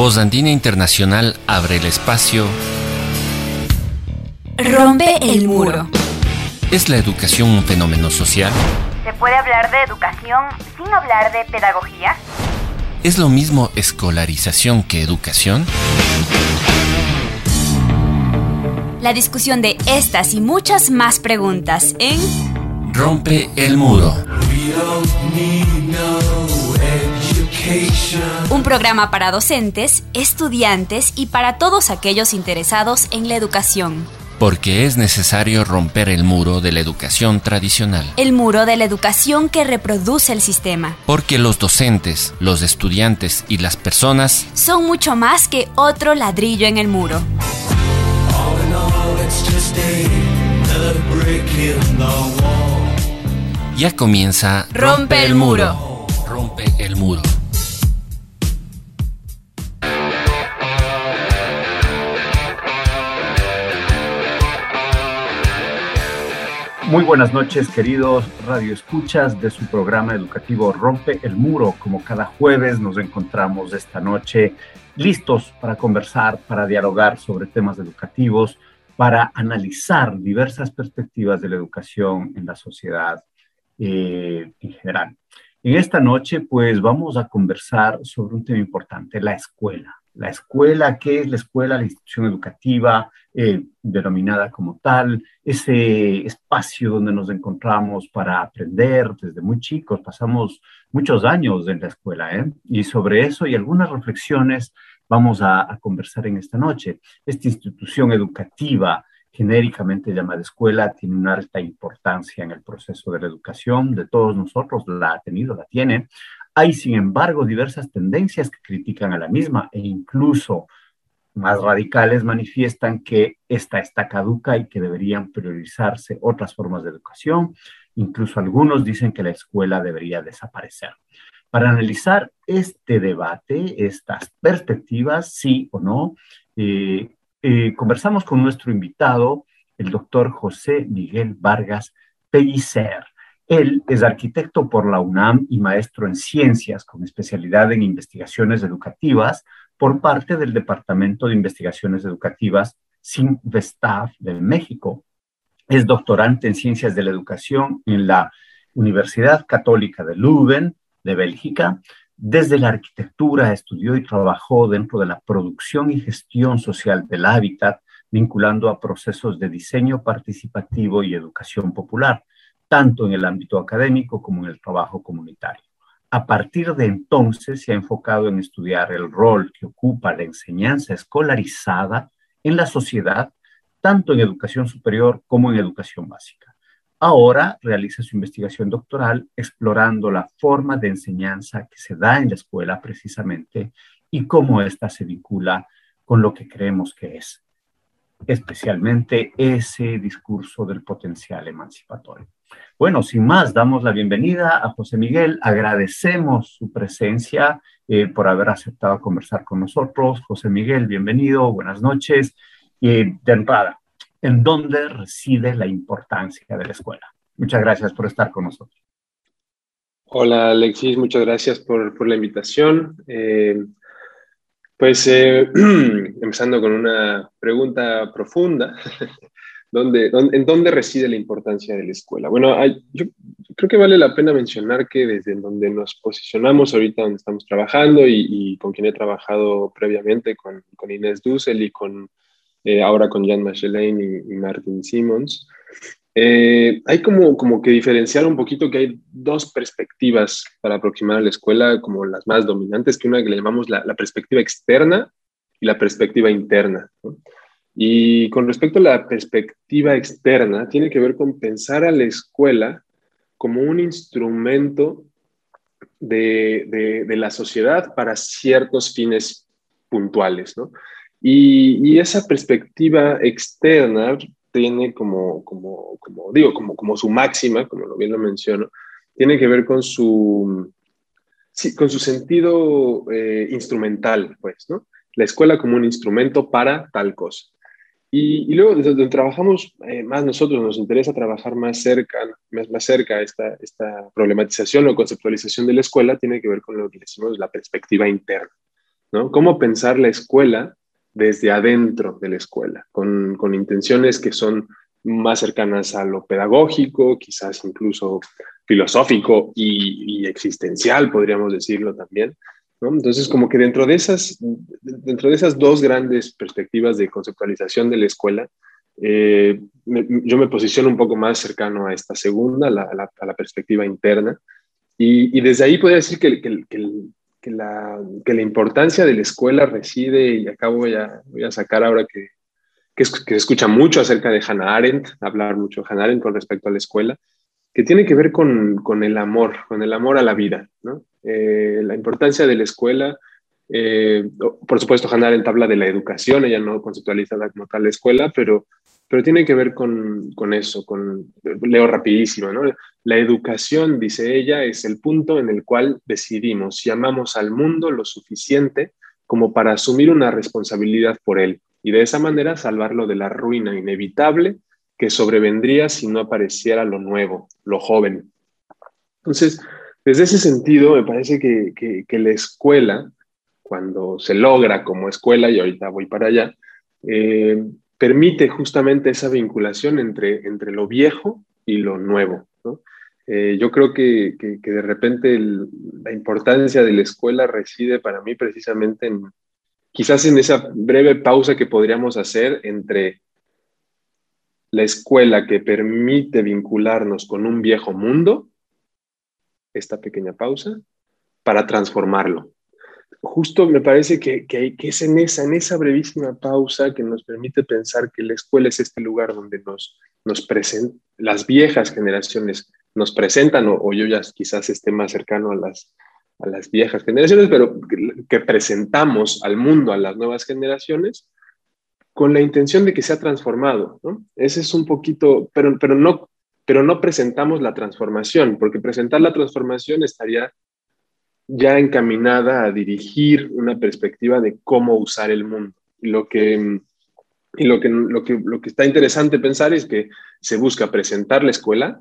Voz Andina Internacional abre el espacio. Rompe el muro. ¿Es la educación un fenómeno social? ¿Se puede hablar de educación sin hablar de pedagogía? ¿Es lo mismo escolarización que educación? La discusión de estas y muchas más preguntas en Rompe el muro. Un programa para docentes, estudiantes y para todos aquellos interesados en la educación. Porque es necesario romper el muro de la educación tradicional. El muro de la educación que reproduce el sistema. Porque los docentes, los estudiantes y las personas son mucho más que otro ladrillo en el muro. Ya comienza Rompe el muro. Rompe el muro. Muy buenas noches, queridos radioescuchas de su programa educativo Rompe el Muro. Como cada jueves nos encontramos esta noche listos para conversar, para dialogar sobre temas educativos, para analizar diversas perspectivas de la educación en la sociedad eh, en general. En esta noche, pues vamos a conversar sobre un tema importante, la escuela la escuela, qué es la escuela, la institución educativa eh, denominada como tal, ese espacio donde nos encontramos para aprender desde muy chicos, pasamos muchos años en la escuela, ¿eh? y sobre eso y algunas reflexiones vamos a, a conversar en esta noche. Esta institución educativa genéricamente llamada escuela, tiene una alta importancia en el proceso de la educación de todos nosotros, la ha tenido, la tiene, hay, sin embargo, diversas tendencias que critican a la misma e incluso más radicales manifiestan que esta está caduca y que deberían priorizarse otras formas de educación. Incluso algunos dicen que la escuela debería desaparecer. Para analizar este debate, estas perspectivas, sí o no, eh, eh, conversamos con nuestro invitado, el doctor José Miguel Vargas Pellicer. Él es arquitecto por la UNAM y maestro en ciencias con especialidad en investigaciones educativas por parte del Departamento de Investigaciones Educativas SINVESTAF de México. Es doctorante en ciencias de la educación en la Universidad Católica de Leuven de Bélgica. Desde la arquitectura estudió y trabajó dentro de la producción y gestión social del hábitat, vinculando a procesos de diseño participativo y educación popular tanto en el ámbito académico como en el trabajo comunitario. A partir de entonces se ha enfocado en estudiar el rol que ocupa la enseñanza escolarizada en la sociedad, tanto en educación superior como en educación básica. Ahora realiza su investigación doctoral explorando la forma de enseñanza que se da en la escuela precisamente y cómo ésta se vincula con lo que creemos que es, especialmente ese discurso del potencial emancipatorio. Bueno, sin más, damos la bienvenida a José Miguel. Agradecemos su presencia eh, por haber aceptado conversar con nosotros. José Miguel, bienvenido, buenas noches. Y de entrada, ¿en dónde reside la importancia de la escuela? Muchas gracias por estar con nosotros. Hola Alexis, muchas gracias por, por la invitación. Eh, pues eh, empezando con una pregunta profunda. ¿En dónde reside la importancia de la escuela? Bueno, yo creo que vale la pena mencionar que desde donde nos posicionamos ahorita, donde estamos trabajando y, con quien he trabajado previamente, con, con Inés Dussel y con, eh, ahora con Jan Machelain y, Martin Simmons, eh, hay como, como que diferenciar un poquito que hay dos perspectivas para aproximar a la escuela como las más dominantes, que una que le llamamos la, la perspectiva externa y la perspectiva interna. ¿no? Y con respecto a la perspectiva externa, tiene que ver con pensar a la escuela como un instrumento de, la sociedad para ciertos fines puntuales, ¿no? Y, esa perspectiva externa tiene como, como, como digo, como, como su máxima, como bien lo menciono, tiene que ver con su, con su sentido eh, instrumental, pues, ¿no? La escuela como un instrumento para tal cosa. Y, luego, desde donde trabajamos eh, más nosotros, nos interesa trabajar más cerca, más, más cerca esta, esta problematización o conceptualización de la escuela, tiene que ver con lo que decimos la perspectiva interna. ¿no? Cómo pensar la escuela desde adentro de la escuela, con, con intenciones que son más cercanas a lo pedagógico, quizás incluso filosófico y, existencial, podríamos decirlo también. Entonces, como que dentro de, esas, dentro de esas dos grandes perspectivas de conceptualización de la escuela, eh, yo me posiciono un poco más cercano a esta segunda, a la, perspectiva interna, y, desde ahí podría decir que, la, importancia de la escuela reside, y acabo voy a, voy a sacar ahora que, que, se escucha mucho acerca de Hannah Arendt, hablar mucho de Hannah Arendt con respecto a la escuela, que tiene que ver con, con el amor, con el amor a la vida, ¿no? Eh, la importancia de la escuela, eh, por supuesto Hannah Arendt habla de la educación, ella no conceptualiza como tal la escuela, pero, pero tiene que ver con, con eso, con, leo rapidísimo, ¿no? La educación, dice ella, es el punto en el cual decidimos si amamos al mundo lo suficiente como para asumir una responsabilidad por él y de esa manera salvarlo de la ruina inevitable que sobrevendría si no apareciera lo nuevo, lo joven. Entonces, desde ese sentido, me parece que, que, la escuela, cuando se logra como escuela, y ahorita voy para allá, eh, permite justamente esa vinculación entre, entre lo viejo y lo nuevo. Eh, yo creo que, que de repente la importancia de la escuela reside para mí precisamente en, quizás en esa breve pausa que podríamos hacer entre la escuela que permite vincularnos con un viejo mundo, esta pequeña pausa, para transformarlo. Justo me parece que, que, es en esa, en esa brevísima pausa que nos permite pensar que la escuela es este lugar donde nos, nos presentan, las viejas generaciones nos presentan, o, o yo ya quizás esté más cercano a las, a las viejas generaciones, pero que, presentamos al mundo, a las nuevas generaciones, con la intención de que sea transformado. ¿no? Ese es un poquito, pero, pero, no, pero no presentamos la transformación, porque presentar la transformación estaría ya encaminada a dirigir una perspectiva de cómo usar el mundo. Lo que, y lo que, lo que, lo que está interesante pensar es que se busca presentar la escuela,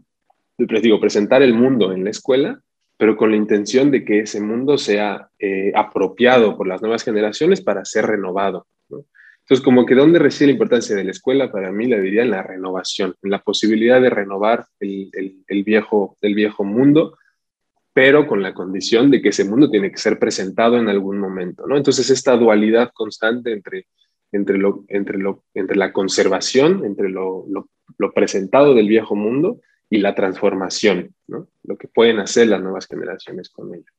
digo, presentar el mundo en la escuela, pero con la intención de que ese mundo sea eh, apropiado por las nuevas generaciones para ser renovado. Entonces, como que dónde reside la importancia de la escuela, para mí le diría en la renovación, en la posibilidad de renovar el, viejo, el viejo mundo, pero con la condición de que ese mundo tiene que ser presentado en algún momento. ¿no? Entonces, esta dualidad constante entre, entre, lo, entre, la conservación, entre lo presentado del viejo mundo y la transformación, ¿no? lo que pueden hacer las nuevas generaciones con ello.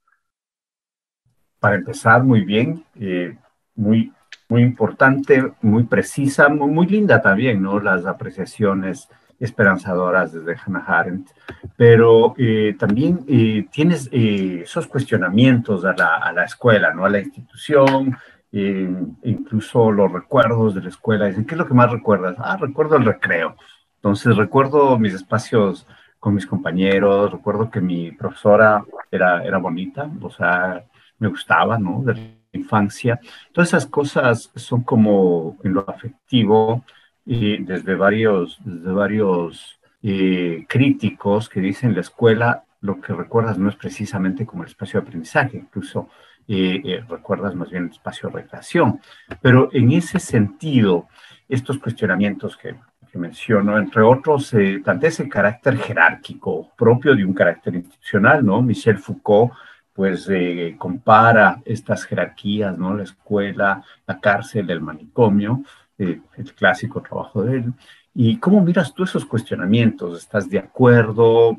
Para empezar, muy bien, eh, muy, muy importante, muy precisa, muy, linda también, ¿no? Las apreciaciones esperanzadoras desde Hannah Arendt, pero eh, también eh, tienes esos cuestionamientos a la, a la, escuela, ¿no? A la institución, incluso los recuerdos de la escuela. Dicen, ¿qué es lo que más recuerdas? Ah, recuerdo el recreo. Entonces recuerdo mis espacios con mis compañeros, recuerdo que mi profesora era, era bonita, o sea, me gustaba, ¿no? De infancia. Todas esas cosas son como en lo afectivo, y desde varios, desde varios eh, críticos que dicen la escuela lo que recuerdas no es precisamente como el espacio de aprendizaje, incluso eh, eh, recuerdas más bien el espacio de recreación. Pero en ese sentido, estos cuestionamientos que menciono, entre otros, eh, tanto ese carácter jerárquico propio de un carácter institucional, ¿no? Michel Foucault, pues, eh, compara estas jerarquías, ¿no? La escuela, la cárcel, el manicomio, eh, el clásico trabajo de él. ¿Y cómo miras tú esos cuestionamientos? ¿Estás de acuerdo?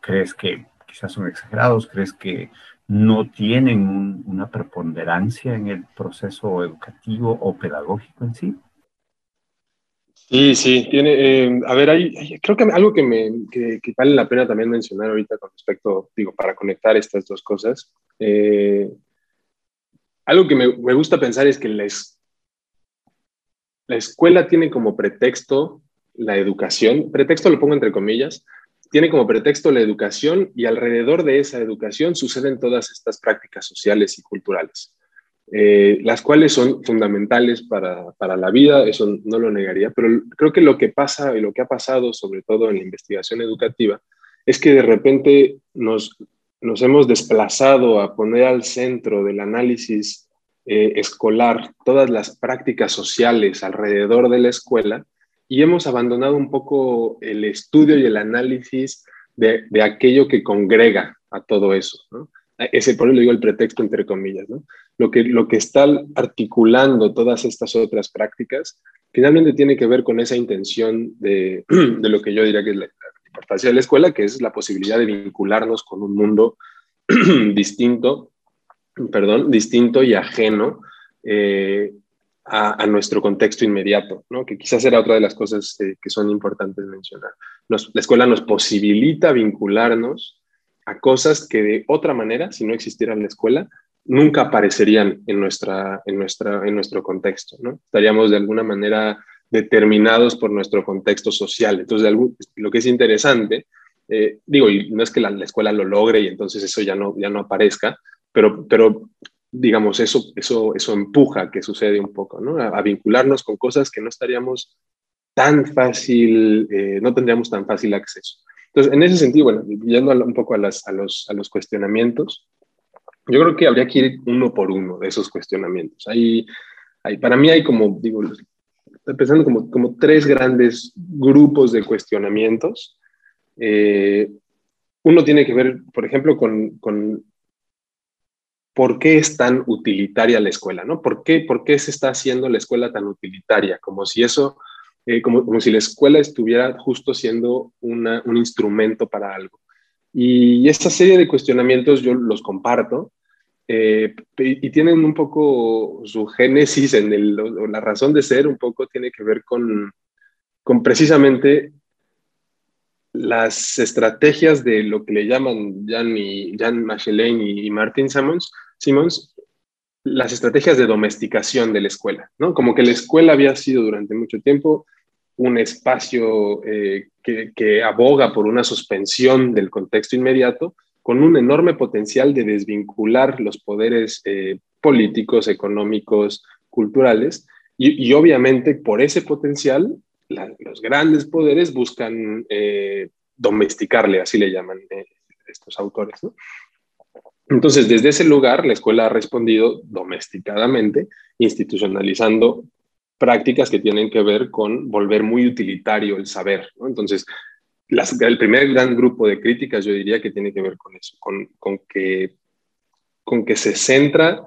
¿Crees que quizás son exagerados? ¿Crees que no tienen una preponderancia en el proceso educativo o pedagógico en sí? Sí, sí, tiene, eh, a ver, hay, creo que algo que, me, vale la pena también mencionar ahorita con respecto, digo, para conectar estas dos cosas, eh, algo que me, gusta pensar es que la escuela tiene como pretexto la educación, pretexto lo pongo entre comillas, tiene como pretexto la educación y alrededor de esa educación suceden todas estas prácticas sociales y culturales. Eh, las cuales son fundamentales para, para, la vida, eso no lo negaría, pero creo que lo que pasa y lo que ha pasado, sobre todo en la investigación educativa, es que de repente nos, nos hemos desplazado a poner al centro del análisis eh, escolar, todas las prácticas sociales alrededor de la escuela y hemos abandonado un poco el estudio y el análisis de, aquello que congrega a todo eso. Ese, por eso lo digo el pretexto entre comillas. Lo, que, lo que está articulando todas estas otras prácticas finalmente tiene que ver con esa intención de, de lo que yo diría que es la, importancia de la escuela, que es la posibilidad de vincularnos con un mundo distinto perdón, distinto y ajeno eh, a, nuestro contexto inmediato, ¿no? que quizás era otra de las cosas eh, que son importantes mencionar. la escuela nos posibilita vincularnos a cosas que de otra manera, si no existiera la escuela, nunca aparecerían en, nuestra, en, nuestra, en nuestro contexto. ¿no? Estaríamos de alguna manera determinados por nuestro contexto social. Entonces, lo que es interesante, eh, digo, y no es que la, la, escuela lo logre y entonces eso ya no, ya no aparezca, pero, pero digamos, eso, eso, eso empuja que sucede un poco, ¿no? A, vincularnos con cosas que no estaríamos tan fácil, eh, no tendríamos tan fácil acceso. Entonces, en ese sentido, bueno, yendo un poco a, las, a, los, a los cuestionamientos, yo creo que habría que ir uno por uno de esos cuestionamientos. Hay, hay, para mí hay como, digo, empezando como, como tres grandes grupos de cuestionamientos. Eh, uno tiene que ver, por ejemplo, con, con por qué es tan utilitaria la escuela, ¿no? ¿Por qué, por qué se está haciendo la escuela tan utilitaria? Como si eso, eh, como, como, si la escuela estuviera justo siendo una, un instrumento para algo. Y esta serie de cuestionamientos yo los comparto eh, y tienen un poco su génesis en el, la razón de ser, un poco tiene que ver con, con precisamente las estrategias de lo que le llaman Jan, y, Jan y, y Martin Simmons, Simmons, las estrategias de domesticación de la escuela, ¿no? Como que la escuela había sido durante mucho tiempo un espacio eh, que, aboga por una suspensión del contexto inmediato, con un enorme potencial de desvincular los poderes eh, políticos, económicos, culturales, y, obviamente por ese potencial, los grandes poderes buscan eh, domesticarle, así le llaman estos autores. Entonces, desde ese lugar, la escuela ha respondido domesticadamente, institucionalizando prácticas que tienen que ver con volver muy utilitario el saber. Entonces, el primer gran grupo de críticas yo diría que tiene que ver con eso, con, que, con que se centra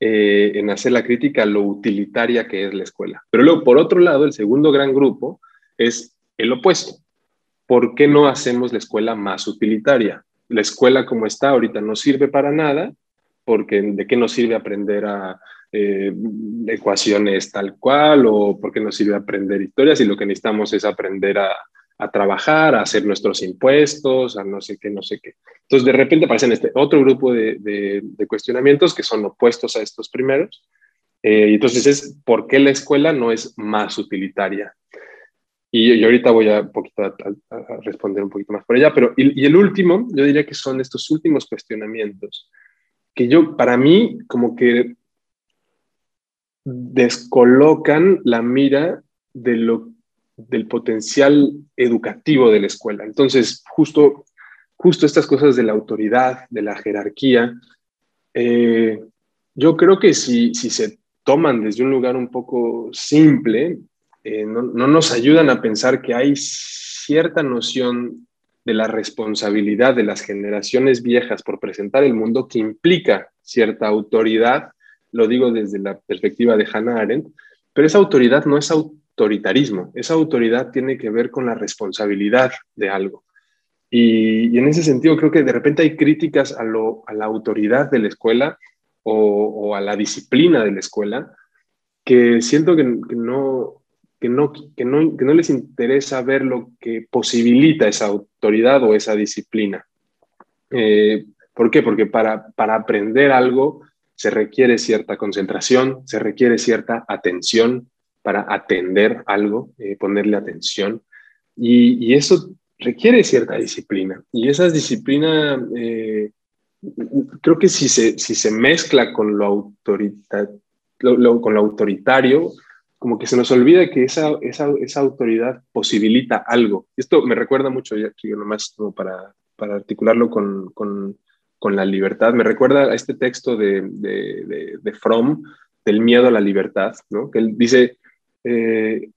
eh, en hacer la crítica a lo utilitaria que es la escuela. Pero luego, por otro lado, el segundo gran grupo es el opuesto. ¿Por qué no hacemos la escuela más utilitaria? la escuela como está ahorita no sirve para nada, porque de qué nos sirve aprender a eh, ecuaciones tal cual o por qué nos sirve aprender historias y lo que necesitamos es aprender a, trabajar, a hacer nuestros impuestos, a no sé qué, no sé qué. Entonces, de repente aparecen este otro grupo de, cuestionamientos que son opuestos a estos primeros. Eh, y entonces es, ¿por qué la escuela no es más utilitaria? Y yo ahorita voy a, poquito a, responder un poquito más por allá, pero y, el último, yo diría que son estos últimos cuestionamientos, que yo, para mí, como que descolocan la mira de lo, del potencial educativo de la escuela. Entonces, justo, justo estas cosas de la autoridad, de la jerarquía, eh, yo creo que si, si se toman desde un lugar un poco simple, eh, no, nos ayudan a pensar que hay cierta noción de la responsabilidad de las generaciones viejas por presentar el mundo que implica cierta autoridad, lo digo desde la perspectiva de Hannah Arendt, pero esa autoridad no es autoritarismo, esa autoridad tiene que ver con la responsabilidad de algo. Y, en ese sentido creo que de repente hay críticas a, la autoridad de la escuela o, a la disciplina de la escuela que siento que no, que no, que, no, que no les interesa ver lo que posibilita esa autoridad o esa disciplina. Eh, ¿Por qué? Porque para, para aprender algo se requiere cierta concentración, se requiere cierta atención para atender algo, eh, ponerle atención. Y, eso requiere cierta disciplina. Y esa disciplina, eh, creo que si se, si se mezcla con lo, con lo autoritario, como que se nos olvida que esa, esa, esa autoridad posibilita algo. Esto me recuerda mucho, ya, nomás como para, para articularlo con, con la libertad. Me recuerda a este texto de, de, de, Fromm, del miedo a la libertad, ¿no? que él dice, eh,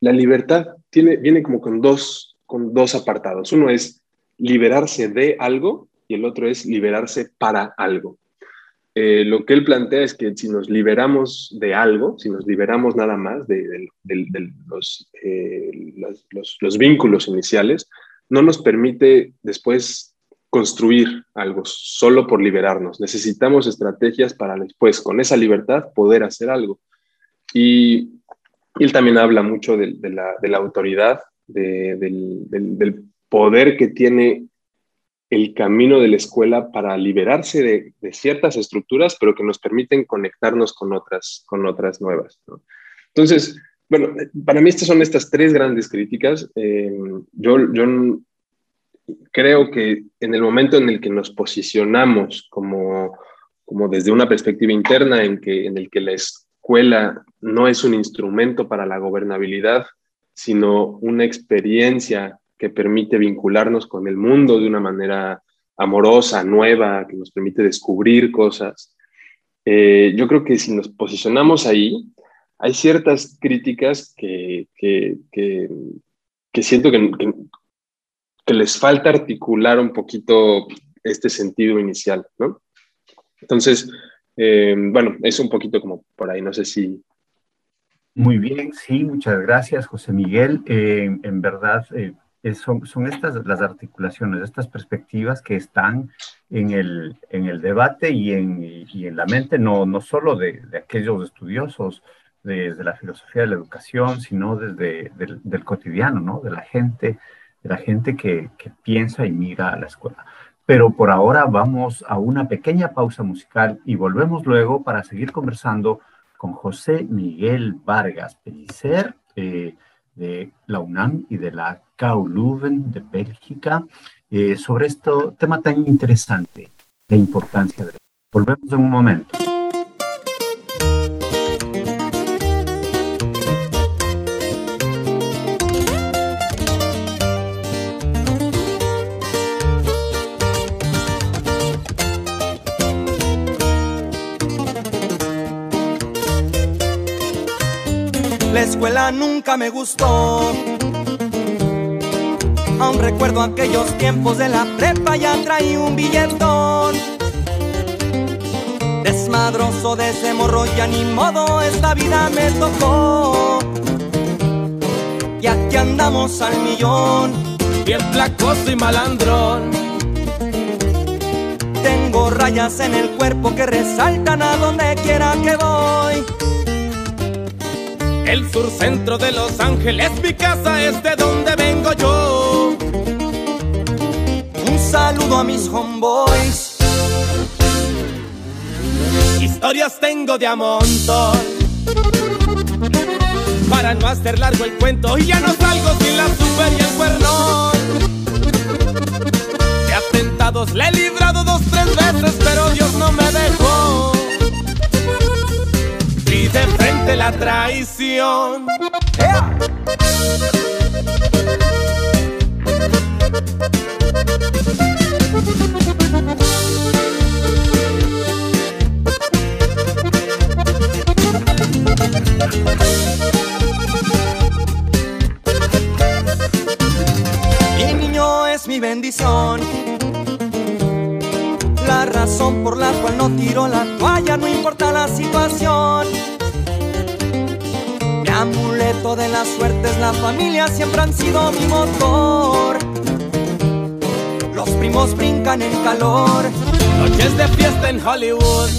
la libertad tiene, viene como con dos, con dos apartados. Uno es liberarse de algo y el otro es liberarse para algo. Eh, lo que él plantea es que si nos liberamos de algo, si nos liberamos nada más de, eh, los, los, vínculos iniciales, no nos permite después construir algo solo por liberarnos. Necesitamos estrategias para después, con esa libertad, poder hacer algo. Y él también habla mucho de, la, autoridad, del, poder que tiene el camino de la escuela para liberarse de, ciertas estructuras, pero que nos permiten conectarnos con otras, con otras nuevas. Entonces, bueno, para mí estas son estas tres grandes críticas. Eh, yo creo que en el momento en el que nos posicionamos como, como desde una perspectiva interna, en, que, en el que la escuela no es un instrumento para la gobernabilidad, sino una experiencia que permite vincularnos con el mundo de una manera amorosa, nueva, que nos permite descubrir cosas. Eh, yo creo que si nos posicionamos ahí, hay ciertas críticas que, que, que, siento que, que les falta articular un poquito este sentido inicial, ¿no? Entonces, eh, bueno, es un poquito como por ahí, no sé si... Muy bien, sí, muchas gracias, José Miguel. Eh, en verdad, eh, son, son, estas las articulaciones, estas perspectivas que están en el, en el debate y en, y en la mente, no, no solo de, aquellos estudiosos desde la filosofía de la educación, sino desde del, del cotidiano, ¿no? De la gente, la gente que, que piensa y mira a la escuela. Pero por ahora vamos a una pequeña pausa musical y volvemos luego para seguir conversando con José Miguel Vargas Pellicer eh, de la UNAM y de la KU de Bélgica eh, sobre este tema tan interesante, la importancia de... Volvemos en un momento. Escuela nunca me gustó. Aún recuerdo aquellos tiempos de la prepa, ya traí un billetón. Desmadroso de ese morro, ya ni modo, esta vida me tocó. Y aquí andamos al millón. Bien placoso y malandrón. Tengo rayas en el cuerpo que resaltan a donde quiera que voy. El sur centro de Los Ángeles, mi casa es de donde vengo yo. Un saludo a mis homeboys. Historias tengo de a montón. Para no hacer largo el cuento, y ya no salgo sin la super y el cuernón. De atentados le he librado dos, tres veces, pero Dios no me dejó traición. Mi niño es mi bendición. La razón por la cual no tiro la toalla, no importa la situación amuleto de la suerte es la familia, siempre han sido mi motor. Los primos brincan en calor. Noches de fiesta en Hollywood.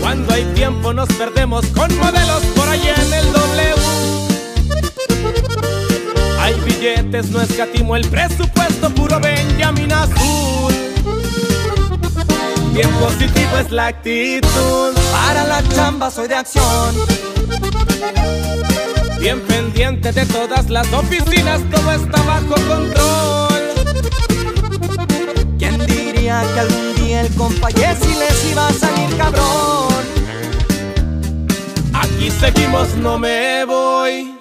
Cuando hay tiempo nos perdemos con modelos por allá en el W. Hay billetes, no escatimo el presupuesto, puro Benjamin Azul. Bien positivo es la actitud. Para la chamba soy de acción. Bien pendiente de todas las oficinas, todo está bajo control. ¿Quién diría que algún día el compa y les iba a salir cabrón? Aquí seguimos, no me voy.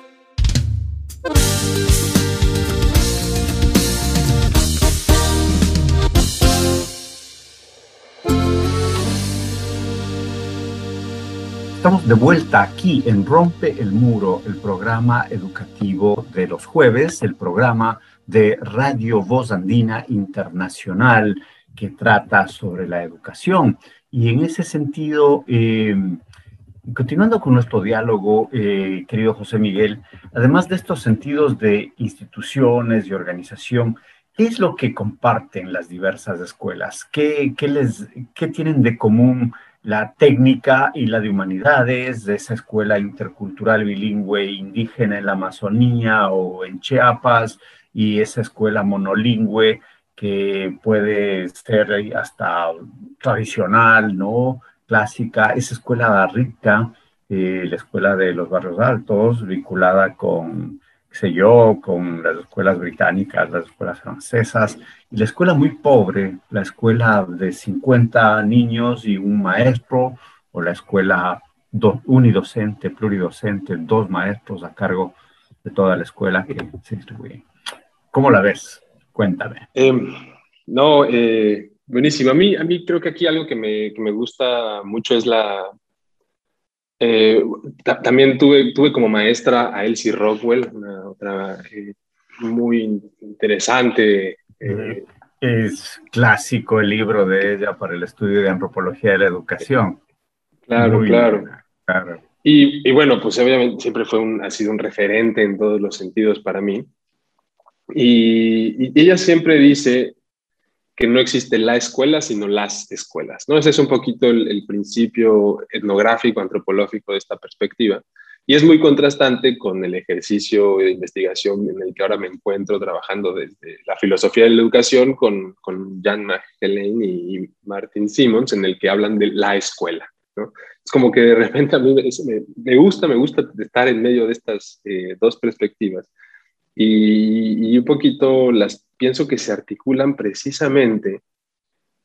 Estamos de vuelta aquí en Rompe el Muro, el programa educativo de los jueves, el programa de Radio Voz Andina Internacional que trata sobre la educación. Y en ese sentido, eh, continuando con nuestro diálogo, eh, querido José Miguel, además de estos sentidos de instituciones y organización, ¿qué es lo que comparten las diversas escuelas? ¿Qué, qué les, qué tienen de común? La técnica y la de humanidades, de esa escuela intercultural bilingüe indígena en la Amazonía o en Chiapas, y esa escuela monolingüe que puede ser hasta tradicional, ¿no? Clásica, esa escuela rica, eh, la escuela de los barrios altos, vinculada con sé yo, con las escuelas británicas, las escuelas francesas, y la escuela muy pobre, la escuela de 50 niños y un maestro, o la escuela unidocente, pluridocente, dos maestros a cargo de toda la escuela que se distribuye. ¿Cómo la ves? Cuéntame. Em, no, eh, buenísimo. A mí, a mí creo que aquí algo que me, que me gusta mucho es la, eh, también tuve, tuve como maestra a Elsie Rockwell, una otra eh, muy interesante. Eh, es clásico el libro de ella para el estudio de antropología de la educación. Claro, claro. claro. Y, y, bueno, pues obviamente siempre fue un, ha sido un referente en todos los sentidos para mí. Y, y ella siempre dice que no existe la escuela, sino las escuelas. ¿no? Ese es un poquito el, principio etnográfico, antropológico de esta perspectiva. Y es muy contrastante con el ejercicio de investigación en el que ahora me encuentro trabajando desde la filosofía de la educación con, con Jan Magdalene y Martin Simmons, en el que hablan de la escuela. ¿no? Es como que de repente a mí me, gusta, me gusta estar en medio de estas eh, dos perspectivas. Y, y, un poquito las pienso que se articulan precisamente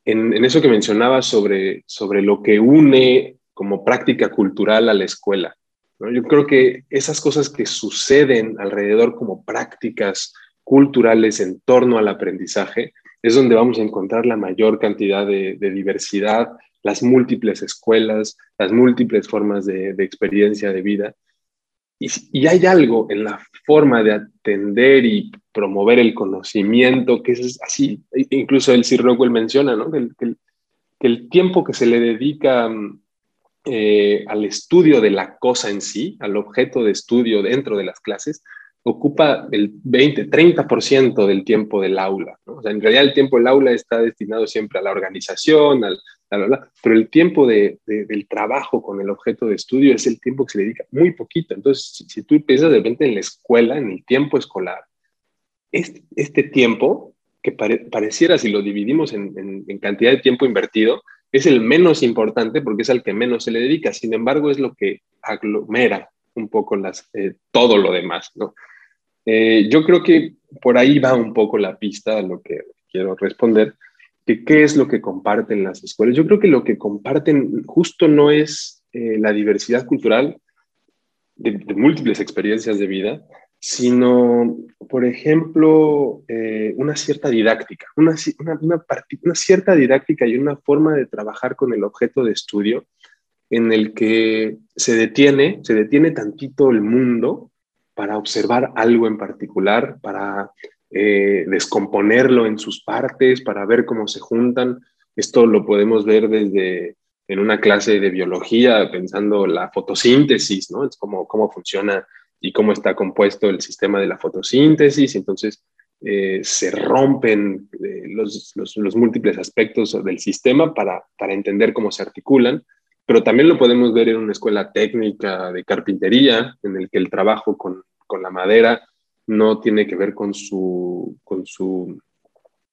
en, eso que mencionaba sobre, sobre lo que une como práctica cultural a la escuela. ¿no? Yo creo que esas cosas que suceden alrededor como prácticas culturales en torno al aprendizaje es donde vamos a encontrar la mayor cantidad de, diversidad, las múltiples escuelas, las múltiples formas de experiencia de vida. Y, hay algo en la forma de atender y promover el conocimiento que es así. E incluso el Sir Rockwell menciona ¿no? que, el, tiempo que se le dedica eh, al estudio de la cosa en sí, al objeto de estudio dentro de las clases, ocupa el 20, 30% del tiempo del aula. O sea, en realidad el tiempo del aula está destinado siempre a la organización, al, pero el tiempo de, del trabajo con el objeto de estudio es el tiempo que se dedica muy poquito. Entonces, si, tú piensas de repente en la escuela, en el tiempo escolar, este, este tiempo, que pareciera si lo dividimos en, en, cantidad de tiempo invertido, es el menos importante porque es al que menos se le dedica. Sin embargo, es lo que aglomera un poco las, eh, todo lo demás. ¿no? Eh, yo creo que por ahí va un poco la pista a lo que quiero responder qué es lo que comparten las escuelas. Yo creo que lo que comparten justo no es eh, la diversidad cultural de, múltiples experiencias de vida, sino, por ejemplo, eh, una cierta didáctica, una, una, una, cierta didáctica y una forma de trabajar con el objeto de estudio en el que se detiene, se detiene tantito el mundo para observar algo en particular, para eh, descomponerlo en sus partes para ver cómo se juntan. Esto lo podemos ver desde en una clase de biología, pensando la fotosíntesis, ¿no? Es como cómo funciona y cómo está compuesto el sistema de la fotosíntesis. Entonces, eh, se rompen eh, los, los, múltiples aspectos del sistema para, para entender cómo se articulan, pero también lo podemos ver en una escuela técnica de carpintería, en el que el trabajo con, con la madera no tiene que ver con su, con su,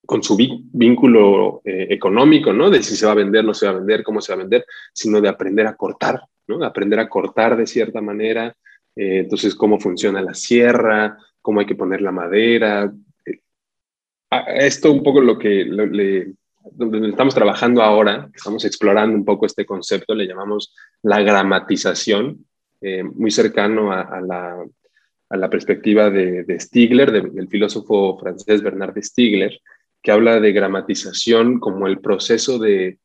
con su vínculo eh, económico, ¿no? De si se va a vender, no se va a vender, cómo se va a vender, sino de aprender a cortar, ¿no? aprender a cortar de cierta manera. Eh, entonces, cómo funciona la sierra, cómo hay que poner la madera. Eh, esto un poco lo que donde estamos trabajando ahora, estamos explorando un poco este concepto, le llamamos la gramatización, muy cercano a la a la perspectiva de, Stigler, del filósofo francés Bernard Stigler, que habla de gramatización como el proceso de,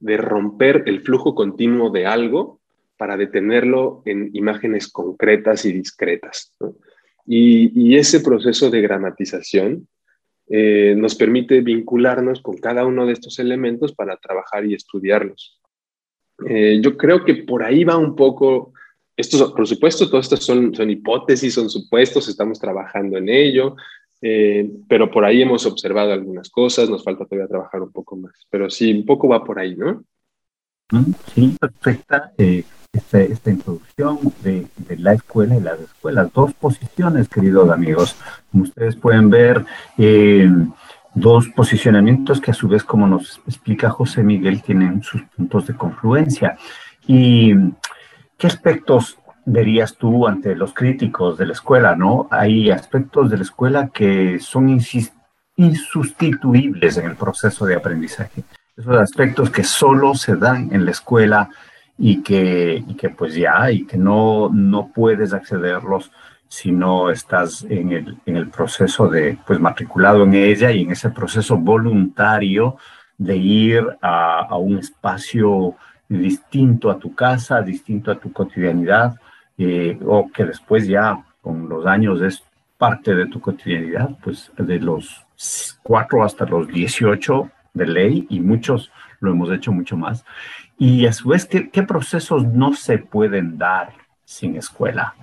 romper el flujo continuo de algo para detenerlo en imágenes concretas y discretas. Y, ese proceso de gramatización eh, nos permite vincularnos con cada uno de estos elementos para trabajar y estudiarlos. Eh, yo creo que por ahí va un poco, estos, por supuesto, todas estas son, son hipótesis, son supuestos, estamos trabajando en ello, eh, pero por ahí hemos observado algunas cosas, nos falta todavía trabajar un poco más, pero sí, un poco va por ahí, ¿no? Mm, sí, perfecta eh, esta, esta, introducción de, la escuela y las escuelas. Dos posiciones, queridos amigos. Como ustedes pueden ver, eh, dos posicionamientos que a su vez, como nos explica José Miguel, tienen sus puntos de confluencia. ¿Y qué aspectos verías tú ante los críticos de la escuela, no? Hay aspectos de la escuela que son insustituibles en el proceso de aprendizaje. Esos aspectos que solo se dan en la escuela y que, que pues ya, y que no, no puedes accederlos si no estás en el, en el proceso de, pues matriculado en ella y en ese proceso voluntario de ir a un espacio distinto a tu casa, distinto a tu cotidianidad, eh, o que después ya con los años es parte de tu cotidianidad, pues de los 4 hasta los 18 de ley y muchos lo hemos hecho mucho más. Y a su vez, ¿qué, procesos no se pueden dar sin escuela?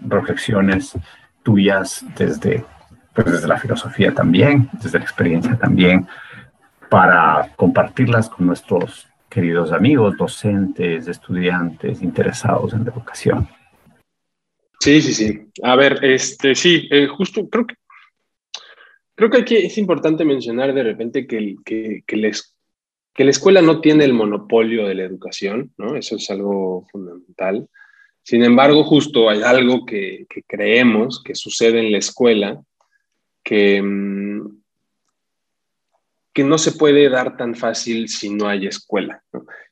Reflexiones tuyas desde, pues desde la filosofía también, desde la experiencia también, para compartirlas con nuestros queridos amigos, docentes, estudiantes interesados en la educación. Sí, sí, sí. A ver, este, sí, eh, justo creo que creo que aquí es importante mencionar de repente que, que, que, les, que la escuela no tiene el monopolio de la educación, ¿no? Eso es algo fundamental. Sin embargo, justo hay algo que, que creemos que sucede en la escuela que, mm, que no se puede dar tan fácil si no hay escuela.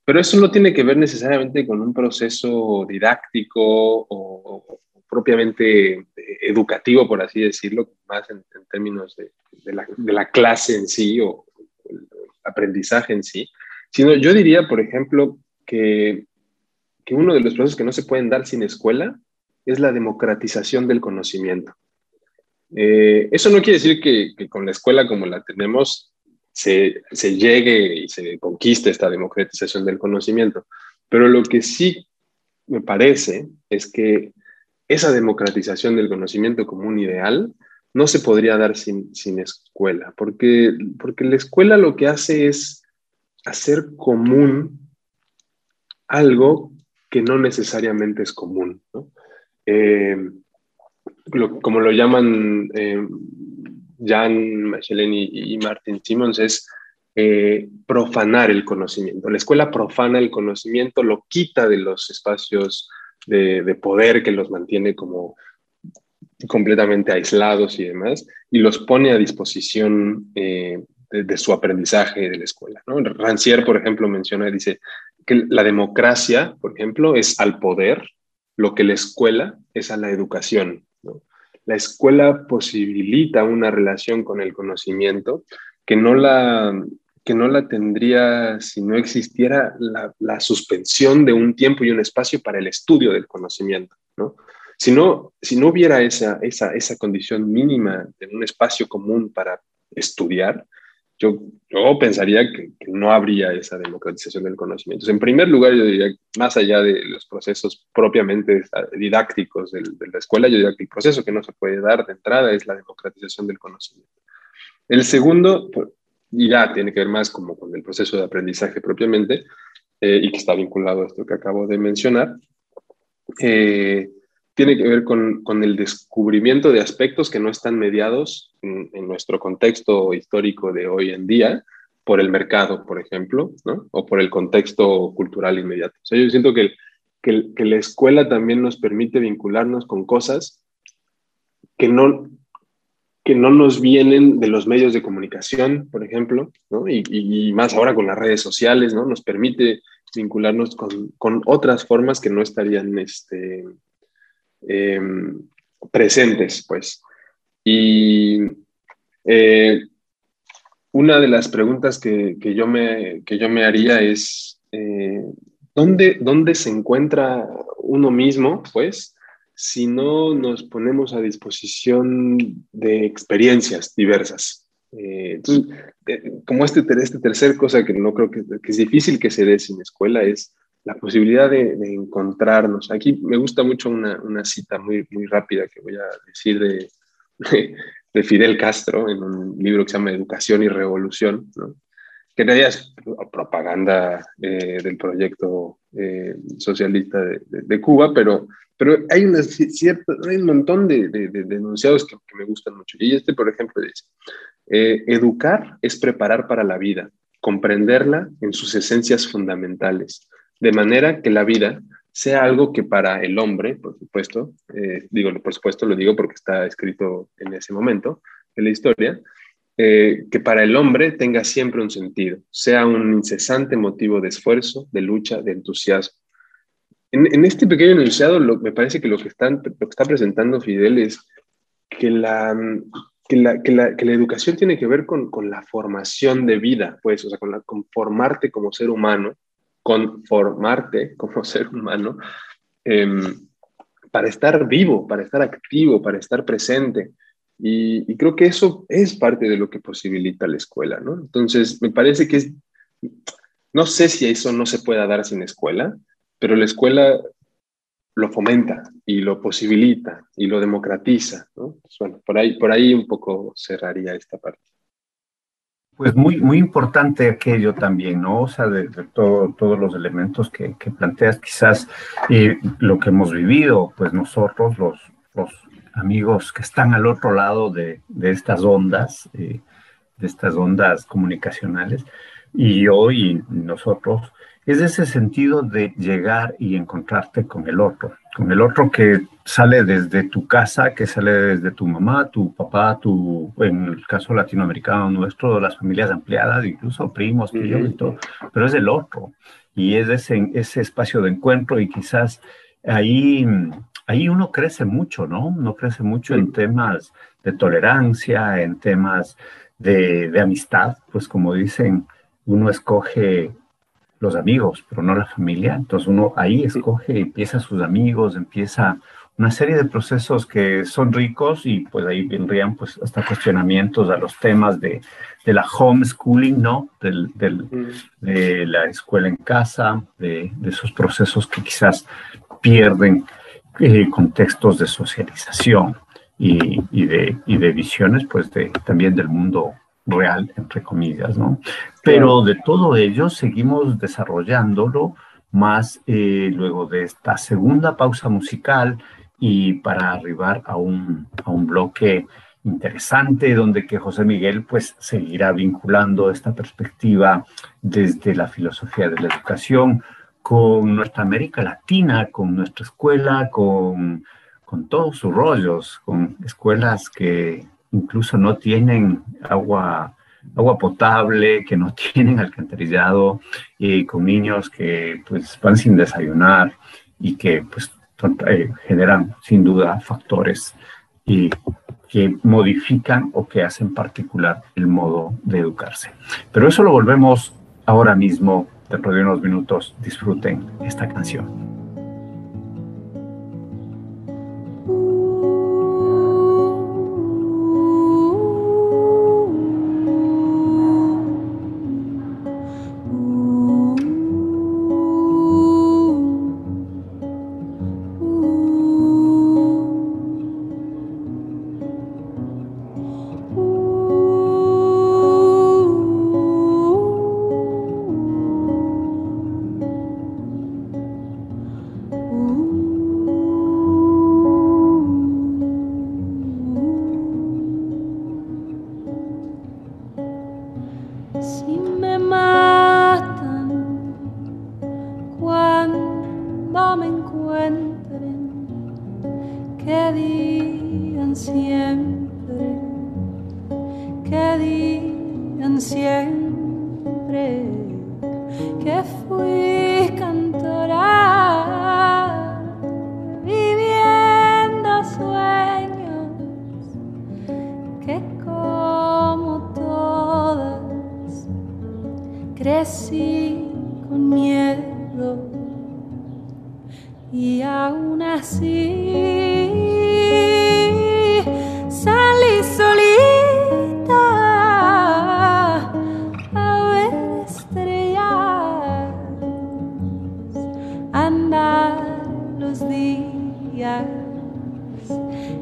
Pero eso no tiene que ver necesariamente con un proceso didáctico o, propiamente educativo, por así decirlo, más en, términos de, la, clase en sí o el aprendizaje en sí, sino yo diría, por ejemplo, que, uno de los procesos que no se pueden dar sin escuela es la democratización del conocimiento. Eh, eso no quiere decir que, que, con la escuela como la tenemos se, llegue y se conquiste esta democratización del conocimiento. Pero lo que sí me parece es que esa democratización del conocimiento como un ideal no se podría dar sin, escuela, porque, porque la escuela lo que hace es hacer común algo que no necesariamente es común. Eh, como lo llaman eh, Jan Michelin y, Martin Simmons es eh, profanar el conocimiento. La escuela profana el conocimiento, lo quita de los espacios de, poder que los mantiene como completamente aislados y demás, y los pone a disposición eh, de, su aprendizaje de la escuela. Rancière, por ejemplo, menciona, dice que la democracia, por ejemplo, es al poder lo que la escuela es a la educación la escuela posibilita una relación con el conocimiento que no la, que no la tendría si no existiera la, suspensión de un tiempo y un espacio para el estudio del conocimiento. ¿no? Si, no, si no hubiera esa, esa, esa condición mínima de un espacio común para estudiar, yo, yo pensaría que, no habría esa democratización del conocimiento. En primer lugar, yo diría, más allá de los procesos propiamente didácticos de, la escuela, yo diría que el proceso que no se puede dar de entrada es la democratización del conocimiento. El segundo, pues, y ya tiene que ver más como con el proceso de aprendizaje propiamente, eh, y que está vinculado a esto que acabo de mencionar, eh, tiene que ver con, con, el descubrimiento de aspectos que no están mediados en, nuestro contexto histórico de hoy en día por el mercado, por ejemplo, ¿no? o por el contexto cultural inmediato. Yo siento que, que, que, la escuela también nos permite vincularnos con cosas que no, que no nos vienen de los medios de comunicación, por ejemplo, ¿no? y, y, más ahora con las redes sociales, ¿no? nos permite vincularnos con, con otras formas que no estarían este, Em, presentes, pues. Y eh, una de las preguntas que, yo me, que yo me haría es, eh, ¿dónde, ¿dónde se encuentra uno mismo, pues, si no nos ponemos a disposición de experiencias diversas? Eh, entonces, eh, como este, este tercer cosa que no creo que, que, es difícil que se dé sin escuela es la posibilidad de, de encontrarnos. Aquí me gusta mucho una, una, cita muy, muy rápida que voy a decir de, de, Fidel Castro en un libro que se llama Educación y Revolución, ¿no? que en realidad es propaganda eh, del proyecto eh, socialista de, Cuba, pero, pero hay, una cierta, hay un montón de, de enunciados que, que, me gustan mucho. Y este, por ejemplo, dice, eh, educar es preparar para la vida, comprenderla en sus esencias fundamentales, de manera que la vida sea algo que para el hombre, por supuesto, eh, digo, por supuesto lo digo porque está escrito en ese momento de la historia, eh, que para el hombre tenga siempre un sentido, sea un incesante motivo de esfuerzo, de lucha, de entusiasmo. En, este pequeño enunciado me parece que lo que, están, lo que está presentando Fidel es que la, que la, que la, que la educación tiene que ver con, con, la formación de vida, pues, o sea, con, con formarte como ser humano, conformarte como ser humano, eh, para estar vivo, para estar activo, para estar presente. Y, creo que eso es parte de lo que posibilita la escuela, ¿no? Entonces, me parece que es, no sé si eso no se pueda dar sin escuela, pero la escuela lo fomenta y lo posibilita y lo democratiza. Pues bueno, por ahí, por ahí un poco cerraría esta parte. Pues muy, muy importante aquello también, ¿no? O sea, de, todo, todos los elementos que, planteas, quizás lo que hemos vivido, pues nosotros, los, amigos que están al otro lado de, de estas ondas, eh, de estas ondas comunicacionales, y hoy nosotros, es ese sentido de llegar y encontrarte con el otro, con el otro que sale desde tu casa, que sale desde tu mamá, tu papá, tu, en el caso latinoamericano nuestro, las familias ampliadas, incluso primos, tíos y todo, pero es el otro. Y es ese, ese espacio de encuentro y quizás ahí, ahí uno crece mucho, ¿no? Uno crece mucho en temas de tolerancia, en temas de, de amistad, pues como dicen, uno escoge los amigos, pero no la familia. Entonces uno ahí escoge, empieza sus amigos, empieza una serie de procesos que son ricos y pues ahí vendrían pues hasta cuestionamientos a los temas de, de la homeschooling, ¿no? Del, del, de la escuela en casa, de, de esos procesos que quizás pierden eh, contextos de socialización y, y, de, y de visiones pues de, también del mundo real, entre comillas, ¿no? Pero de todo ello seguimos desarrollándolo más eh, luego de esta segunda pausa musical y para arribar a un, a un bloque interesante donde que José Miguel pues seguirá vinculando esta perspectiva desde la filosofía de la educación con nuestra América Latina, con nuestra escuela, con, con todos sus rollos, con escuelas que incluso no tienen agua, agua potable, que no tienen alcantarillado, y con niños que pues van sin desayunar y que pues eh, generan sin duda factores y que modifican o que hacen particular el modo de educarse. Pero eso lo volvemos ahora mismo, dentro de unos minutos, disfruten esta canción.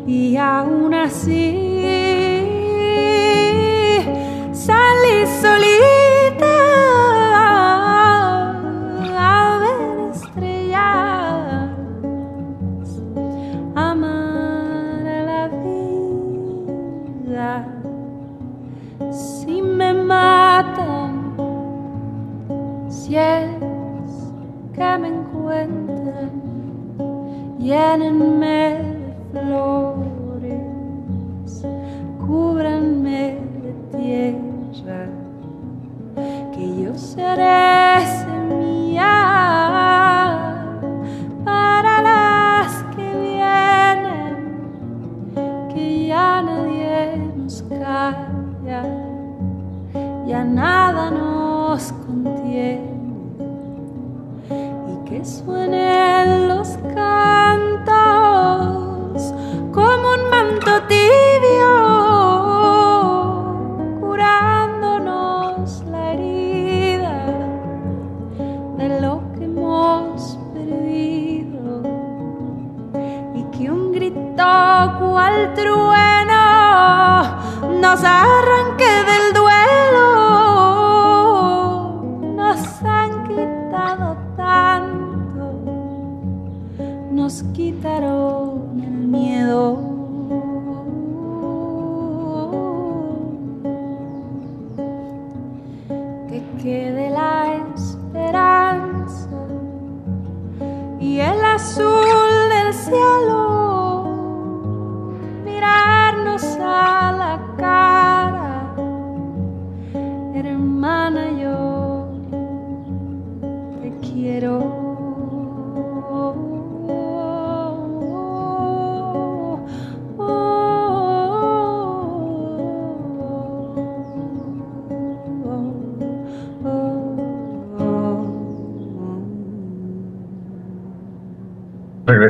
Y aún así salí solita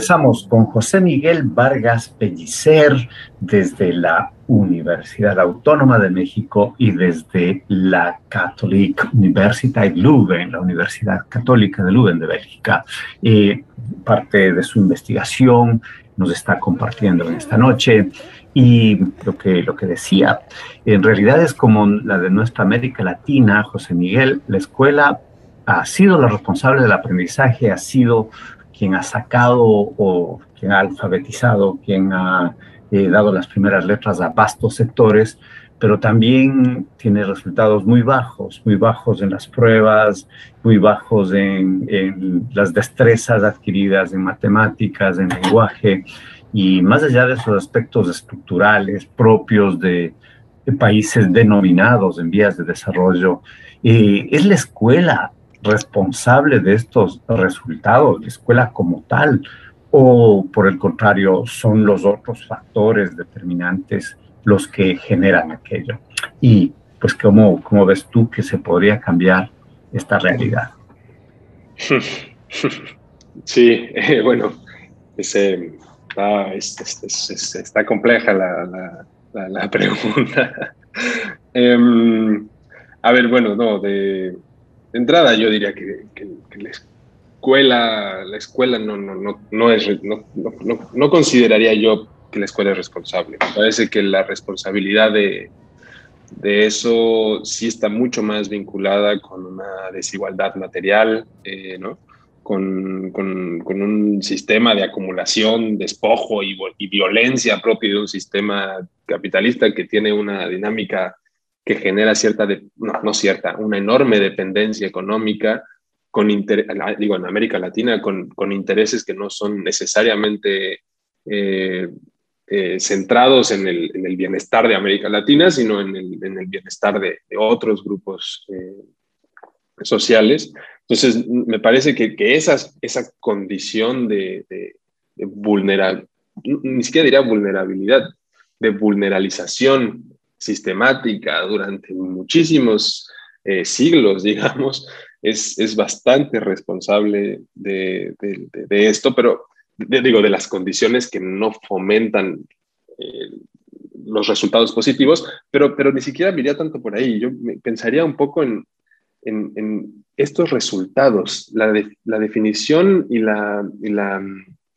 Regresamos con José Miguel Vargas Pellicer desde la Universidad Autónoma de México y desde la Catholic Universität Leuven, la Universidad Católica de Leuven de Bélgica. Eh, parte de su investigación nos está compartiendo en esta noche y lo que, lo que decía, en realidad es como la de nuestra América Latina, José Miguel, la escuela ha sido la responsable del aprendizaje, ha sido quien ha sacado o quien ha alfabetizado, quien ha eh, dado las primeras letras a vastos sectores, pero también tiene resultados muy bajos, muy bajos en las pruebas, muy bajos en, en las destrezas adquiridas en matemáticas, en lenguaje, y más allá de esos aspectos estructurales propios de, de países denominados en vías de desarrollo, eh, es la escuela responsable de estos resultados, la escuela como tal, o por el contrario, son los otros factores determinantes los que generan aquello. Y pues, ¿cómo, cómo ves tú que se podría cambiar esta realidad? Sí, eh, bueno, está, es, es, es, está, compleja la, la, la pregunta. um, a ver, bueno, no, de, de, entrada yo diría que, la escuela, la escuela no, es, no, no, consideraría yo que la escuela es responsable. Me parece que la responsabilidad de, eso sí está mucho más vinculada con una desigualdad material, eh, con, un sistema de acumulación, despojo y, y, violencia propio de un sistema capitalista que tiene una dinámica que genera cierta, no, no cierta, una enorme dependencia económica, con inter, digo, en América Latina, con, con intereses que no son necesariamente eh, eh, centrados en el, en el, bienestar de América Latina, sino en el, en el bienestar de, otros grupos eh, sociales. Entonces, me parece que, que esa condición de, de, de vulnerabilidad, ni siquiera diría vulnerabilidad, de vulneralización sistemática durante muchísimos eh, siglos, digamos, es, es bastante responsable de, de, esto, pero digo, de las condiciones que no fomentan eh, los resultados positivos, pero, pero ni siquiera miría tanto por ahí. Yo pensaría un poco en, en, en estos resultados, la, la definición y la, y la,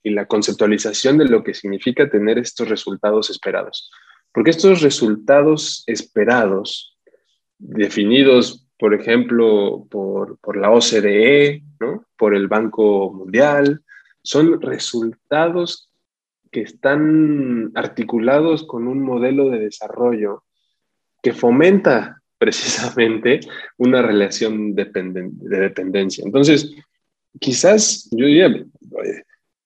y la conceptualización de lo que significa tener estos resultados esperados. Porque estos resultados esperados, definidos, por ejemplo, por, por la OCDE, ¿no? por el Banco Mundial, son resultados que están articulados con un modelo de desarrollo que fomenta precisamente una relación de dependencia. Entonces, quizás yo diría,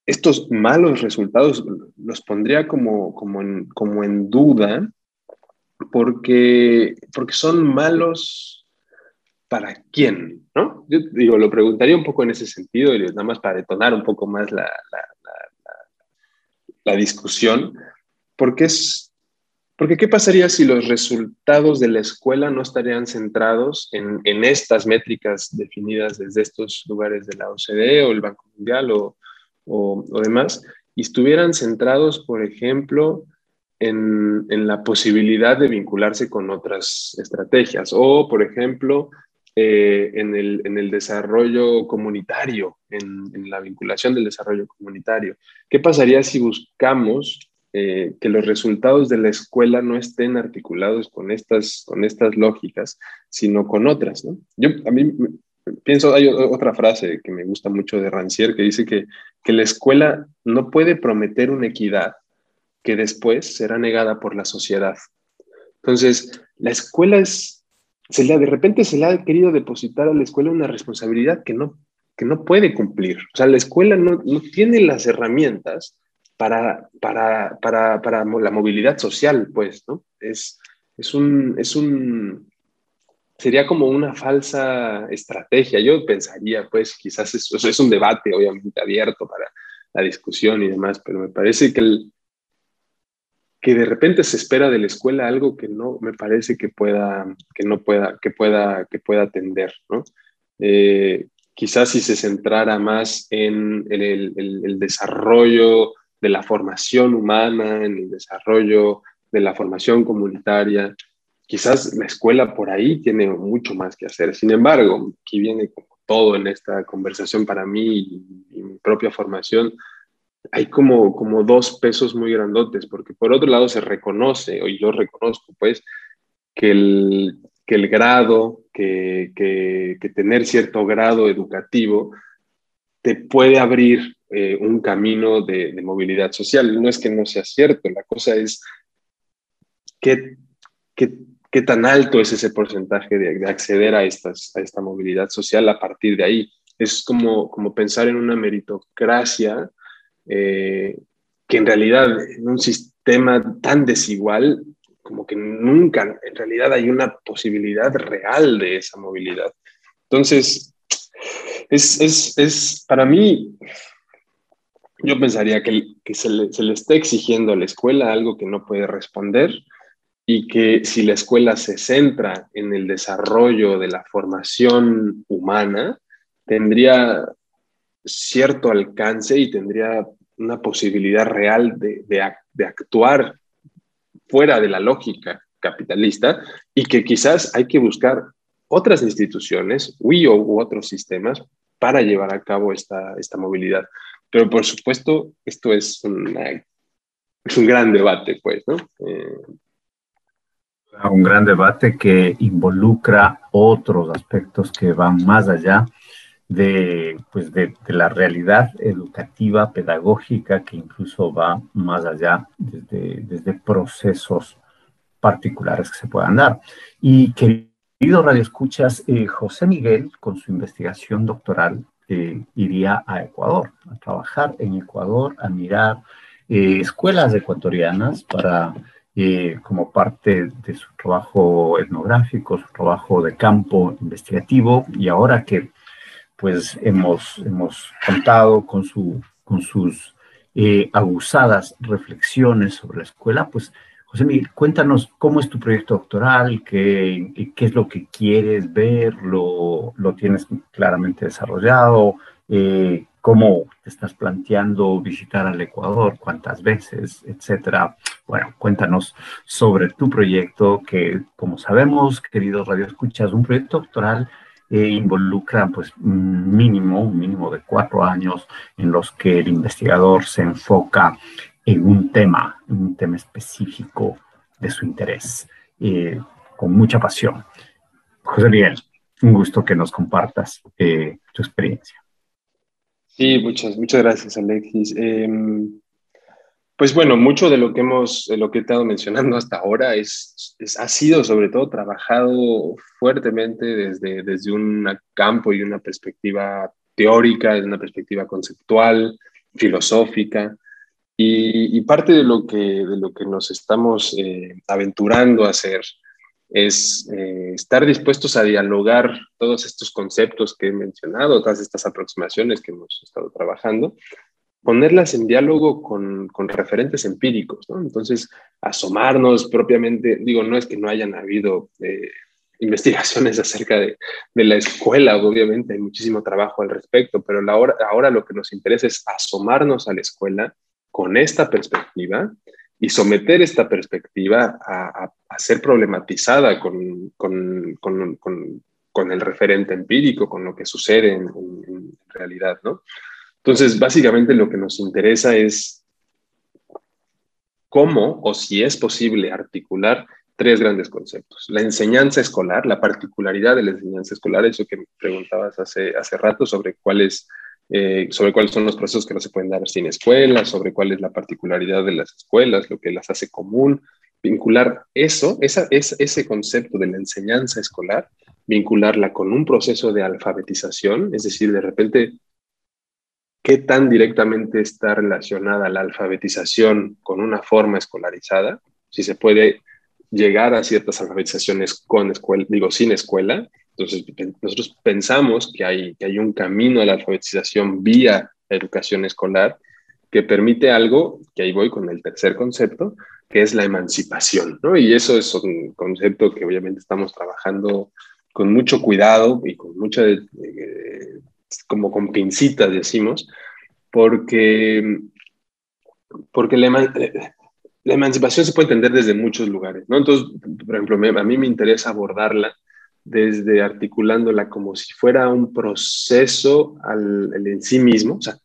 estos malos resultados los pondría como, como, en, como en duda porque, porque son malos para quién, ¿no? Yo digo, lo preguntaría un poco en ese sentido, y nada más para detonar un poco más la, la, discusión, porque es, porque ¿qué pasaría si los resultados de la escuela no estarían centrados en, en estas métricas definidas desde estos lugares de la OCDE o el Banco Mundial o, o, demás, y estuvieran centrados, por ejemplo, en, en, la posibilidad de vincularse con otras estrategias o, por ejemplo, eh, en, el, en, el, desarrollo comunitario, en, en, la vinculación del desarrollo comunitario. ¿Qué pasaría si buscamos eh, que los resultados de la escuela no estén articulados con estas, con estas lógicas, sino con otras? ¿no? Yo, a mí pienso, hay otra frase que me gusta mucho de Rancière que dice que, que la escuela no puede prometer una equidad que después será negada por la sociedad. Entonces, la escuela es, se le, de repente se le ha querido depositar a la escuela una responsabilidad que no, que no puede cumplir. O sea, la escuela no, no tiene las herramientas para, para, para, para, la movilidad social, pues, ¿no? Es, es un, es un, sería como una falsa estrategia. Yo pensaría, pues, quizás eso, es un debate obviamente abierto para la discusión y demás, pero me parece que, que de repente se espera de la escuela algo que no me parece que pueda, que no pueda, que pueda, que pueda atender, ¿no? Eh, quizás si se centrara más en, el, el desarrollo de la formación humana, en el desarrollo de la formación comunitaria, quizás la escuela por ahí tiene mucho más que hacer. Sin embargo, aquí viene como todo en esta conversación para mí y, mi propia formación, hay como, como dos pesos muy grandotes, porque por otro lado se reconoce, o yo reconozco pues, que el, que el grado, que, que, que, tener cierto grado educativo te puede abrir eh, un camino de, de, movilidad social. No es que no sea cierto, la cosa es que, que qué tan alto es ese porcentaje de, acceder a, estas, a esta movilidad social a partir de ahí. Es como, como pensar en una meritocracia eh, que en realidad en un sistema tan desigual, como que nunca en realidad hay una posibilidad real de esa movilidad. Entonces, es, es, es para mí, yo pensaría que, que se, le, se le está exigiendo a la escuela algo que no puede responder y que si la escuela se centra en el desarrollo de la formación humana, tendría cierto alcance y tendría una posibilidad real de, de, actuar fuera de la lógica capitalista y que quizás hay que buscar otras instituciones u, u otros sistemas para llevar a cabo esta, esta movilidad. Pero por supuesto, esto es, es un gran debate, pues, ¿no? Eh, un gran debate que involucra otros aspectos que van más allá de, pues de, la realidad educativa, pedagógica, que incluso va más allá desde, desde procesos particulares que se puedan dar. Y querido Radio Escuchas, eh, José Miguel, con su investigación doctoral, eh, iría a Ecuador, a trabajar en Ecuador, a mirar eh, escuelas ecuatorianas para eh, como parte de su trabajo etnográfico, su trabajo de campo investigativo, y ahora que pues hemos, hemos contado con, su, con sus eh, abusadas reflexiones sobre la escuela, pues José Miguel, cuéntanos cómo es tu proyecto doctoral, qué, qué es lo que quieres ver, lo, lo tienes claramente desarrollado, eh, cómo te estás planteando visitar al Ecuador, cuántas veces, etcétera. Bueno, cuéntanos sobre tu proyecto que, como sabemos, queridos radioescuchas, un proyecto doctoral eh, involucra pues un mínimo, un mínimo de cuatro años en los que el investigador se enfoca en un tema, un tema específico de su interés, eh, con mucha pasión. José Miguel, un gusto que nos compartas eh, tu experiencia. Sí, muchas, muchas gracias, Alexis. Em, pues bueno, mucho de lo que hemos, de lo que he estado mencionando hasta ahora es, ha sido sobre todo trabajado fuertemente desde, desde un campo y una perspectiva teórica, desde una perspectiva conceptual, filosófica. Y, parte de lo, que, de lo que nos estamos eh, aventurando a hacer es eh, estar dispuestos a dialogar todos estos conceptos que he mencionado, todas estas aproximaciones que hemos estado trabajando, ponerlas en diálogo con, con referentes empíricos. Entonces, asomarnos propiamente, digo, no es que no hayan habido eh, investigaciones acerca de, de, la escuela, obviamente hay muchísimo trabajo al respecto, pero la hora, ahora lo que nos interesa es asomarnos a la escuela con esta perspectiva y someter esta perspectiva a, ser problematizada con, el referente empírico, con lo que sucede en, realidad, ¿no? Entonces, básicamente lo que nos interesa es cómo o si es posible articular tres grandes conceptos. La enseñanza escolar, la particularidad de la enseñanza escolar, eso que me preguntabas hace, hace rato sobre cuál es eh, sobre cuáles son los procesos que no se pueden dar sin escuela, sobre cuál es la particularidad de las escuelas, lo que las hace común, vincular eso, esa, ese concepto de la enseñanza escolar, vincularla con un proceso de alfabetización, es decir, de repente, ¿qué tan directamente está relacionada la alfabetización con una forma escolarizada? Si se puede llegar a ciertas alfabetizaciones con escuela, digo, sin escuela, entonces, nosotros pensamos que hay, que hay un camino a la alfabetización vía educación escolar que permite algo, que ahí voy con el tercer concepto, que es la emancipación, ¿no? Y eso es un concepto que obviamente estamos trabajando con mucho cuidado y con mucha, eh, como con pincitas decimos, porque, porque la, la, emancipación se puede entender desde muchos lugares, ¿no? Entonces, por ejemplo, a mí me interesa abordarla desde articulándola como si fuera un proceso al, en sí mismo. O sea,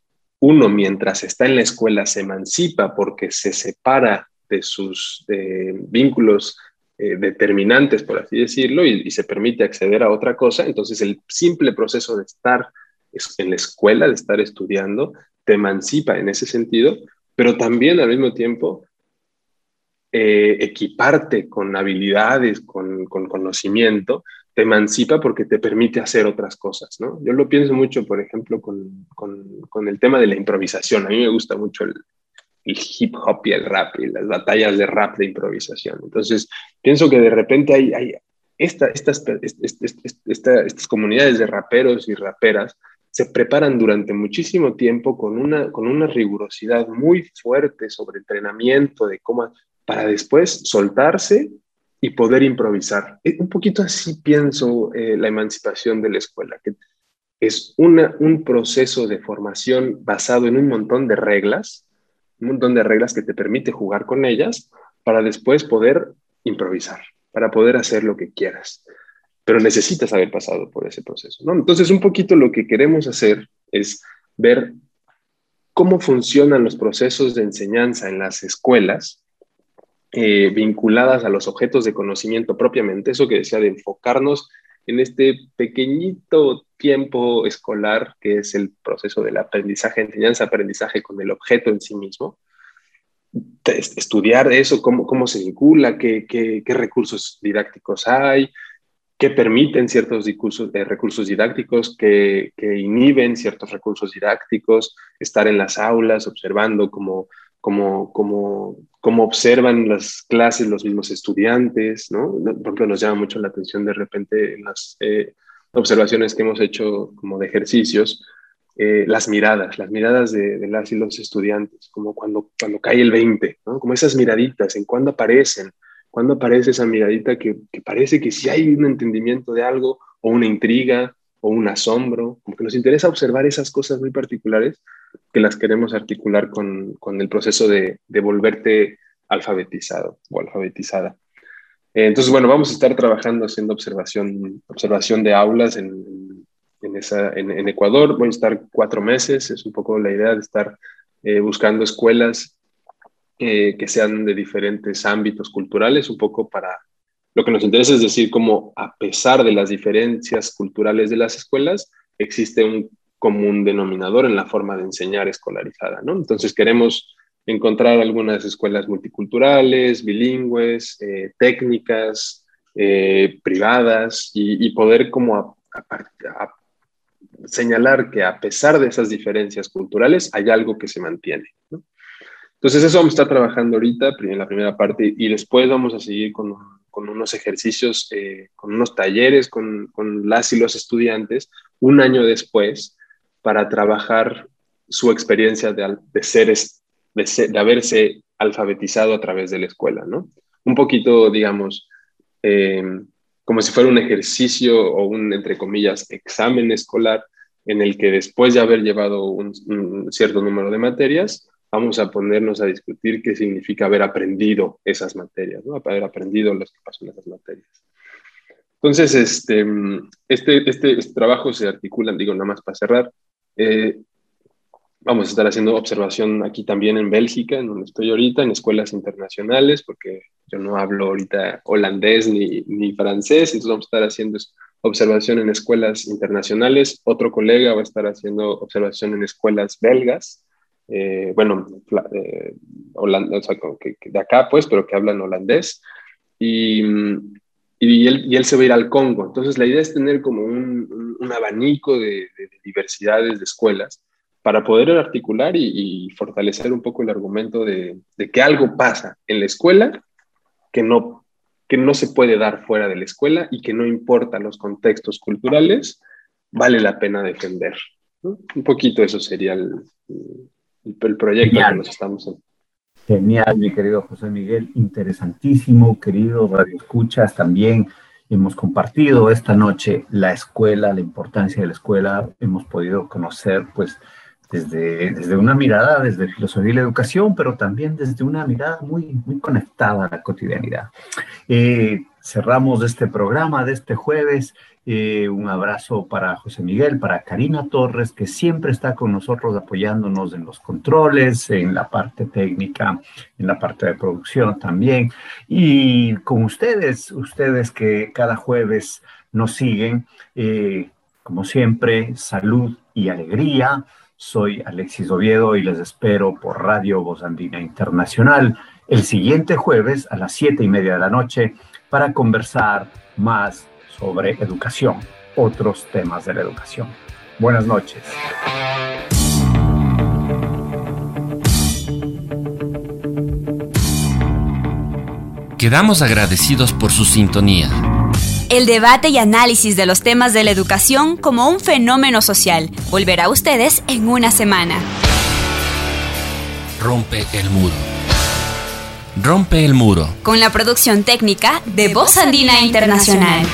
uno mientras está en la escuela se emancipa porque se separa de sus vínculos eh, determinantes, por así decirlo, y, se permite acceder a otra cosa. Entonces, el simple proceso de estar en la escuela, de estar estudiando, te emancipa en ese sentido, pero también al mismo tiempo eh, equiparte con habilidades, con, con conocimiento, te emancipa porque te permite hacer otras cosas, ¿no? Yo lo pienso mucho, por ejemplo, con, con, el tema de la improvisación. A mí me gusta mucho el, el, hip hop y el rap y las batallas de rap de improvisación. Entonces, pienso que de repente hay, hay esta, estas, estas comunidades de raperos y raperas se preparan durante muchísimo tiempo con una, con una rigurosidad muy fuerte sobre entrenamiento de cómo, para después soltarse y poder improvisar. Eh, un poquito así pienso eh, la emancipación de la escuela, que es una, un proceso de formación basado en un montón de reglas, un montón de reglas que te permite jugar con ellas para después poder improvisar, para poder hacer lo que quieras. Pero necesitas haber pasado por ese proceso. ¿no? Entonces, un poquito lo que queremos hacer es ver cómo funcionan los procesos de enseñanza en las escuelas eh, vinculadas a los objetos de conocimiento propiamente, eso que decía de enfocarnos en este pequeñito tiempo escolar que es el proceso del aprendizaje, enseñanza-aprendizaje con el objeto en sí mismo, estudiar eso, cómo, cómo se vincula, qué, qué, qué recursos didácticos hay, qué permiten ciertos recursos, eh, recursos didácticos, que, que, inhiben ciertos recursos didácticos, estar en las aulas observando cómo cómo, cómo, cómo observan las clases los mismos estudiantes, ¿no? Por ejemplo, nos llama mucho la atención de repente en las eh, observaciones que hemos hecho como de ejercicios, eh, las miradas, las miradas de, las y los estudiantes, como cuando, cuando cae el 20, ¿no? como esas miraditas, en cuándo aparecen, cuándo aparece esa miradita que, que parece que sí hay un entendimiento de algo o una intriga o un asombro, como que nos interesa observar esas cosas muy particulares que las queremos articular con, con el proceso de, de, volverte alfabetizado o alfabetizada. Eh, entonces, bueno, vamos a estar trabajando haciendo observación, observación de aulas en, en, esa, en, Ecuador. Voy a estar cuatro meses, es un poco la idea de estar eh, buscando escuelas eh, que sean de diferentes ámbitos culturales, un poco para lo que nos interesa es decir cómo a pesar de las diferencias culturales de las escuelas, existe un común denominador en la forma de enseñar escolarizada, ¿no? Entonces queremos encontrar algunas escuelas multiculturales, bilingües, eh, técnicas, eh, privadas y, poder como señalar que a pesar de esas diferencias culturales hay algo que se mantiene. Entonces eso vamos a estar trabajando ahorita en la primera parte y después vamos a seguir con con unos ejercicios, eh, con unos talleres con, las y los estudiantes un año después para trabajar su experiencia de, de, ser, de, haberse alfabetizado a través de la escuela, ¿no? Un poquito, digamos, eh, como si fuera un ejercicio o un, entre comillas, examen escolar en el que después de haber llevado un cierto número de materias, vamos a ponernos a discutir qué significa haber aprendido esas materias, ¿no? haber aprendido lo que pasó en esas materias. Entonces, este, este, este, este, trabajo se articula, digo, nada más para cerrar. Eh, vamos a estar haciendo observación aquí también en Bélgica, en donde estoy ahorita, en escuelas internacionales, porque yo no hablo ahorita holandés ni, ni francés, entonces vamos a estar haciendo observación en escuelas internacionales. Otro colega va a estar haciendo observación en escuelas belgas. Eh, bueno, eh, de acá pues, pero que hablan holandés, y, y, él, y, él, se va a ir al Congo. Entonces la idea es tener como un, un, abanico de, diversidades de escuelas para poder articular y, fortalecer un poco el argumento de, de, que algo pasa en la escuela que no, que no se puede dar fuera de la escuela y que no importa los contextos culturales, vale la pena defender. Un poquito eso sería el, el, proyecto que nos estamos en. Genial, mi querido José Miguel, interesantísimo, querido Radio Escuchas, también hemos compartido esta noche la escuela, la importancia de la escuela, hemos podido conocer pues desde, desde una mirada, desde filosofía y la educación, pero también desde una mirada muy, muy conectada a la cotidianidad. Eh, cerramos este programa de este jueves eh, un abrazo para José Miguel, para Karina Torres, que siempre está con nosotros apoyándonos en los controles, en la parte técnica, en la parte de producción también. Y con ustedes, ustedes que cada jueves nos siguen, eh, como siempre, salud y alegría. Soy Alexis Oviedo y les espero por Radio Voz Andina Internacional el siguiente jueves a las siete y media de la noche para conversar más sobre educación, otros temas de la educación. Buenas noches. Quedamos agradecidos por su sintonía. El debate y análisis de los temas de la educación como un fenómeno social volverá a ustedes en una semana. Rompe el muro. Rompe el muro. Con la producción técnica de Voz Andina Internacional.